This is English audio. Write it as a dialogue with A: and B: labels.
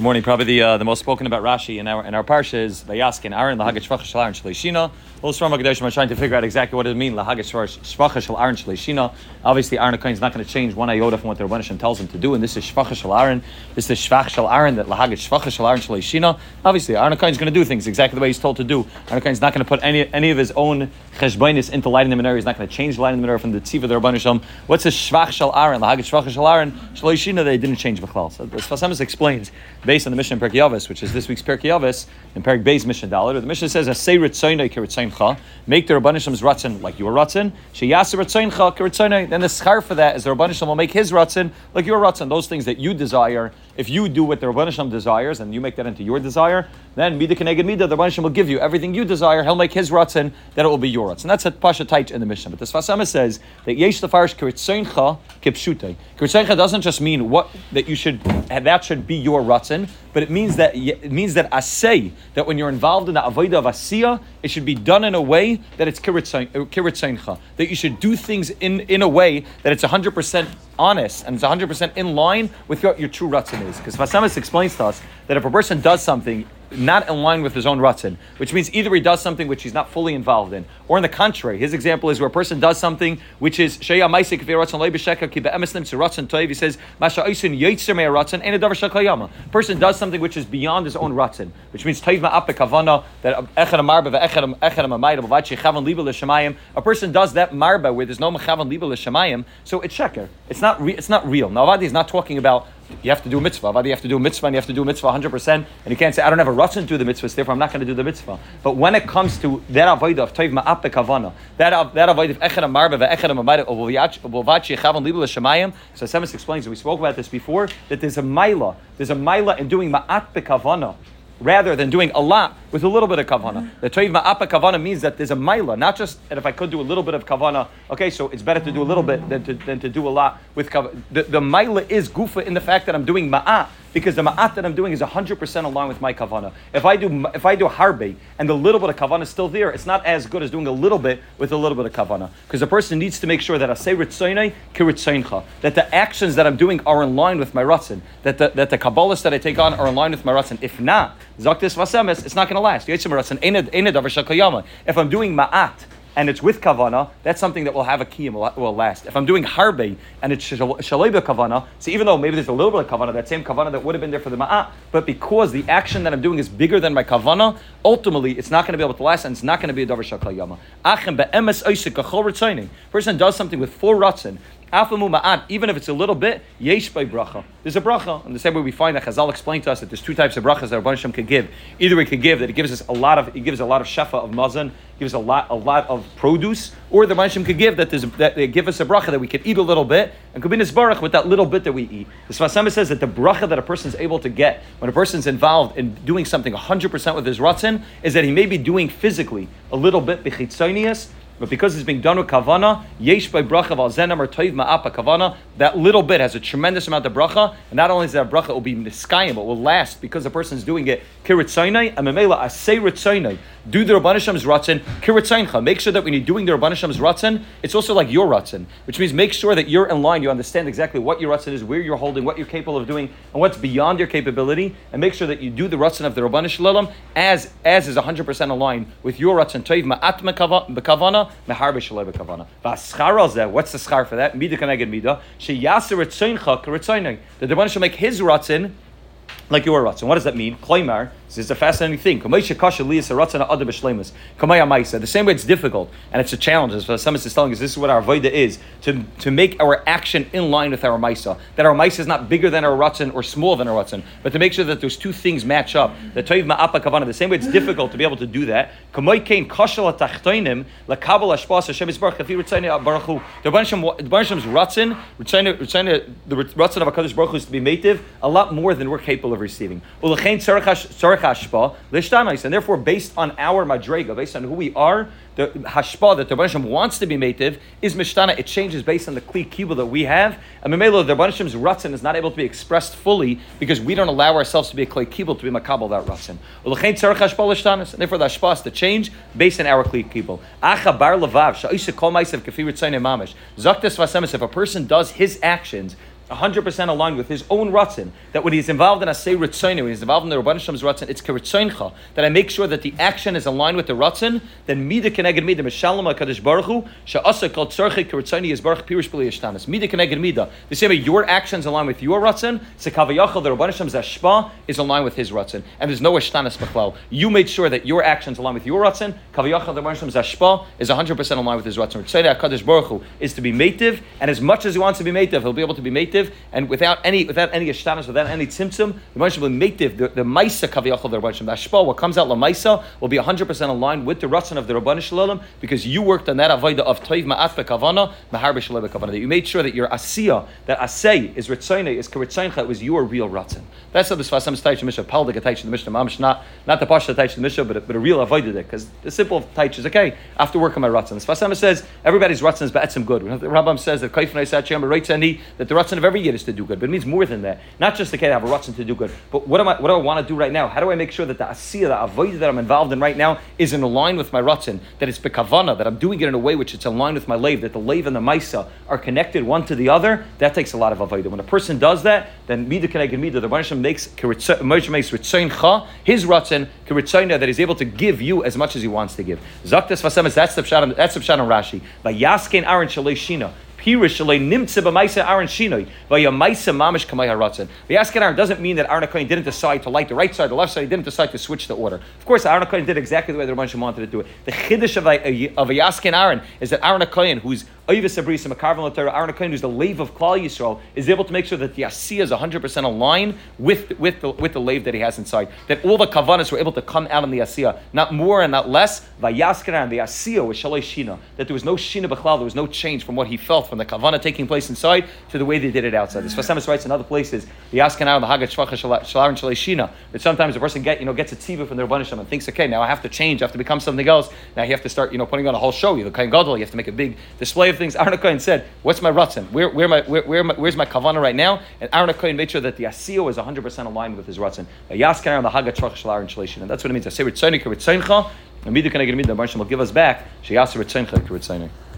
A: Good morning. Probably the uh, the most spoken about Rashi in our in our parsha is Vayaskin Aaron Lahagit Shvach Shal Aaron Shalishina. Little from Hakadoshim are trying to figure out exactly what it means Lahagit Shvach Shal Aaron Shalishina. Obviously, Aaron Kohen is not going to change one iota from what the Rebbeinu tells him to do, and this is Shvach Aaron. This is Shvach Shal Aaron that Lahagit Shvach Shal Aaron Shalishina. Obviously, Aaron Kohen is going to do things exactly the way he's told to do. Aaron Kohen is not going to put any any of his own cheshbainis into lighting the menorah. He's not going to change lighting the menorah from the tziva the Rebbeinu What's the Shvach Shal Aaron Lahagit Shvach Shal Aaron Shalishina? They didn't change Bechlal. So the Sfas Emes explains based on the Mishnah in Perkei which is this week's Perkei Avos, in Perk Beis Mishnah Dalit, the Mishnah says, "Asay ritzaynai kiritzayncha." Make the Rabbanishlam's ratzin like your ratzin. Sheyasa ritzayncha kiritzaynai. Then the schar for that is the Rabbanishlam will make his ratzin like your ratzin. Those things that you desire, if you do what the Rabbanishlam desires and you make that into your desire, then mida keneged mida, the Rabbanishlam will give you everything you desire. He'll make his ratzin that it will be ratzin. That's a pasha tight in the Mishnah. But the Sfas Emes says that yesh lefarish kiritzayncha kipshutei. Kiritzayncha doesn't just mean what that you should that should be your ratzin, but it means that it means that asay that when you're involved in the avodah of asiya, it should be done in a way that it's kiritzayncha. That you should do things in, in a way that it's 100% honest and it's 100% in line with what your true ratzin is. Because Vasamis explains to us that if a person does something not in line with his own ratzin, which means either he does something which he's not fully involved in, or in the contrary, his example is where a person does something which is sheya maisik ratzin toiv. He says masha ratzin and a. Person does something which is beyond his own ratzin, which means toiv ma'apek kavana that. A person does that marba where there's no mechavan liba l'shemayim, so it's sheker. It's not re- it's not real. Now Avadi is not talking about you have to do a mitzvah. Avadi you have to do a mitzvah and you have to do a mitzvah 100%, and you can't say, I don't have a ratzin to do the mitzvahs, therefore I'm not going to do the mitzvah. But when it comes to that avodah of toiv ma'ap kavana, that that avodah of echad amarba ve'echad amayda ovovachi chavan libel shemayim. So Semis explains, and we spoke about this before, that there's a maila, there's a maila in doing ma'at kavana rather than doing a lot with a little bit of kavana. The toiv ma'apa kavana means that there's a maila, not just that if I could do a little bit of kavana, okay, so it's better to do a little bit than to, than to do a lot with kavana. The, the maila is gufa in the fact that I'm doing ma'at, because the ma'at that I'm doing is 100% along with my kavana. If I do if I do harbe and the little bit of kavana is still there, it's not as good as doing a little bit with a little bit of kavana. Because the person needs to make sure that I say ritzaynai kiritzayncha, that the actions that I'm doing are in line with my ratzin, that the, that the kabbalas that I take on are in line with my ratzin. If not, zaktis vasemes, it's not going to last. If I'm doing ma'at, and it's with kavana, that's something that will have a key and will, last. If I'm doing harbe and it's shaleba kavana, so even though maybe there's a little bit of kavana, that same kavana that would have been there for the ma'at, but because the action that I'm doing is bigger than my kavana, ultimately it's not going to be able to last and it's not going to be a davar shakal yama. Person does something with full ratzin even if it's a little bit, yesh by bracha. There's a bracha. And the same way we find that Chazal explained to us that there's two types of brachas that Rabban Hashem could give. Either we could give that it gives us a lot of it gives a lot of shefa of mazan, gives a lot a lot of produce, or the Hashem could give that there's that they give us a bracha that we could eat a little bit and could be nisbarach with that little bit that we eat. The Sfas Emes says that the bracha that a person is able to get when a person's involved in doing something 100% with his ratzin is that he may be doing physically a little bit bechitzonius but because it's being done with kavana, yesh by bracha val zenam or toiv ma'apa kavana, that little bit has a tremendous amount of bracha, and not only is that bracha, it will be niskayim, but will last because the person is doing it. Kirit sainai, and memela asay ritzainai. Do the Rabban Hashem's ratzin, kirit Make sure that when you're doing the Rabban Hashem's ratzin, it's also like your ratzin, which means make sure that you're in line, you understand exactly what your ratzin is, where you're holding, what you're capable of doing, and what's beyond your capability, and make sure that you do the ratzin of the Rabban Shalom as, as is 100% aligned with your ratzin, toiv ma'at kavana, mehar b'shalei b'kavana. V'aschar what's the schar for that? Mida kaneged mida. Sheyaser etzoincha karetzoinig. The Rebbeinu shall make his ratzin like your ratzin. What does that mean? Klaimar. This is a fascinating thing. The same way it's difficult and it's a challenge, as Samus is telling us, this is what our Vaida is, to, to make our action in line with our Maisa. That our Maisa is not bigger than our Ratzin or smaller than our Ratzin, but to make sure that those two things match up. The Toiv Ma'apa Kavana, the same way it's difficult to be able to do that. The Baruch's Ratzin, the Ratzin of HaKadosh Baruch Hu is to be mative a lot more than we're capable of receiving. And therefore, based on our madrega, based on who we are, the hashpa that the Rebbeinu wants to be mative is mishtana. It changes based on the kli kibbutz that we have. And memelo, the Rebbeinu ratzin is not able to be expressed fully because we don't allow ourselves to be a kli kibbutz to be makabel that ratzin. And therefore, the hashpa is to change based on our kli kibbutz. Acha bar levav sha'isa kol ma'asav kafi ritzayin mamish. Zaktas vasemis. If a person does his actions 100% aligned with his own ratzin, that when he's involved in a say ritzainu, when he's involved in the Rabban Hashem's ratzin, it's keritzoncha, that I make sure that the action is aligned with the ratzin, then mida keneged mida, mishalom HaKadosh Baruch Hu, she'asa kol tzorche keritzoni is baruch pirush b'li. Mida keneged mida. The same way your actions align with your ratzin, sekavayachal, the Rabban Hashem's ashpa, is aligned with his ratzin. And there's no ishtanis b'chlal. You made sure that your actions align with your ratzin, kavayachal, the Rabban Hashem's ashpa, is 100% aligned with his ratzin. Ritzoni HaKadosh Baruch Hu is to be mative, and as much as he wants to be mative, he'll be able to be mative, and without any without any ishtanis, without any tzimtzum, the Moshe will be mative. The, the maisa kaviyachol the Rabbanim, the ashpa, what comes out lamaisa, will be 100% aligned with the ratzon of the Rabbanim Shalom, because you worked on that avodah of toiv ma'at kavana, mahar b'shalom kavana. That you made sure that your asiya, that asay is ritzayne, is karitzaynecha, it was your real ratzon. That's how the Sfasam is taich the Mishnah, Pal the taich the Mishnah, mamish not not the pasha taich the Mishnah, but a, but a real avodah because the simple taich is okay I have to work on my ratzon. The Sfasam says everybody's ratzon is ba'etzim good. The Rambam says that kaifnei sachem that the ratzon of every yid is to do good, but it means more than that. Not just the to have a ratzon to do good, but what am I? What do I want to do right now? How do I make sure that the asiyah, the avodah that I'm involved in right now, is in line with my ratzon? That it's bekavana, that I'm doing it in a way which it's in line with my lave, that the lave and the maisa are connected one to the other. That takes a lot of avodah. When a person does that, then mida keneged mida, the Moshe makes Moshe makes ritzayin cha, his ratzon kiritzayna that he's able to give you as much as he wants to give. Zaktas vasemes. That's the pshat. That's the pshat on Rashi. By yaskin aron shalei Pirish nimtze b'maisa Aaron shinoi v'yamaisa mamish kamay haratzin. The Askin doesn't mean that Aaron Kohen didn't decide to light the right side, the left side. He didn't decide to switch the order. Of course, Aaron Kohen did exactly the way the Rebbeinu wanted to do it. The chiddush of a, of Yaskin Aaron is that Aaron Kohen, who's Abrisa Makarvan Latera, Aaron Kohen, who's the lave of Klal Yisrael, is able to make sure that the Asiya is 100% aligned with, with, the, with the lave that he has inside. That all the Kavanas were able to come out in the Asiya, not more and not less. Vayaskana and the Asiya was Shalei Shina. That there was no Shina B'chlal, there was no change from what he felt from the Kavana taking place inside to the way they did it outside. This Fasemis writes in other places, the Yaskana and the Hagat Shvacha Shalei Shina, that sometimes a person get, you know, gets a tziva from the Rabbanisham and thinks, okay, now I have to change, I have to become something else. Now you have to start, you know, putting on a whole show. You're the Kain Gadol, you have to make a big display of things. Aaron Kohen said, What's my ratzin? Where, where, my, where, where my, where's my kavana right now? And Aaron Kohen made sure that the asiyo is 100% aligned with his ratzin. Yaskan on the hagat and that's what it means. I say ritzonik ritzoincha, and midu can I get midu. The will give us back. She yasser ritzoincha ritzonik.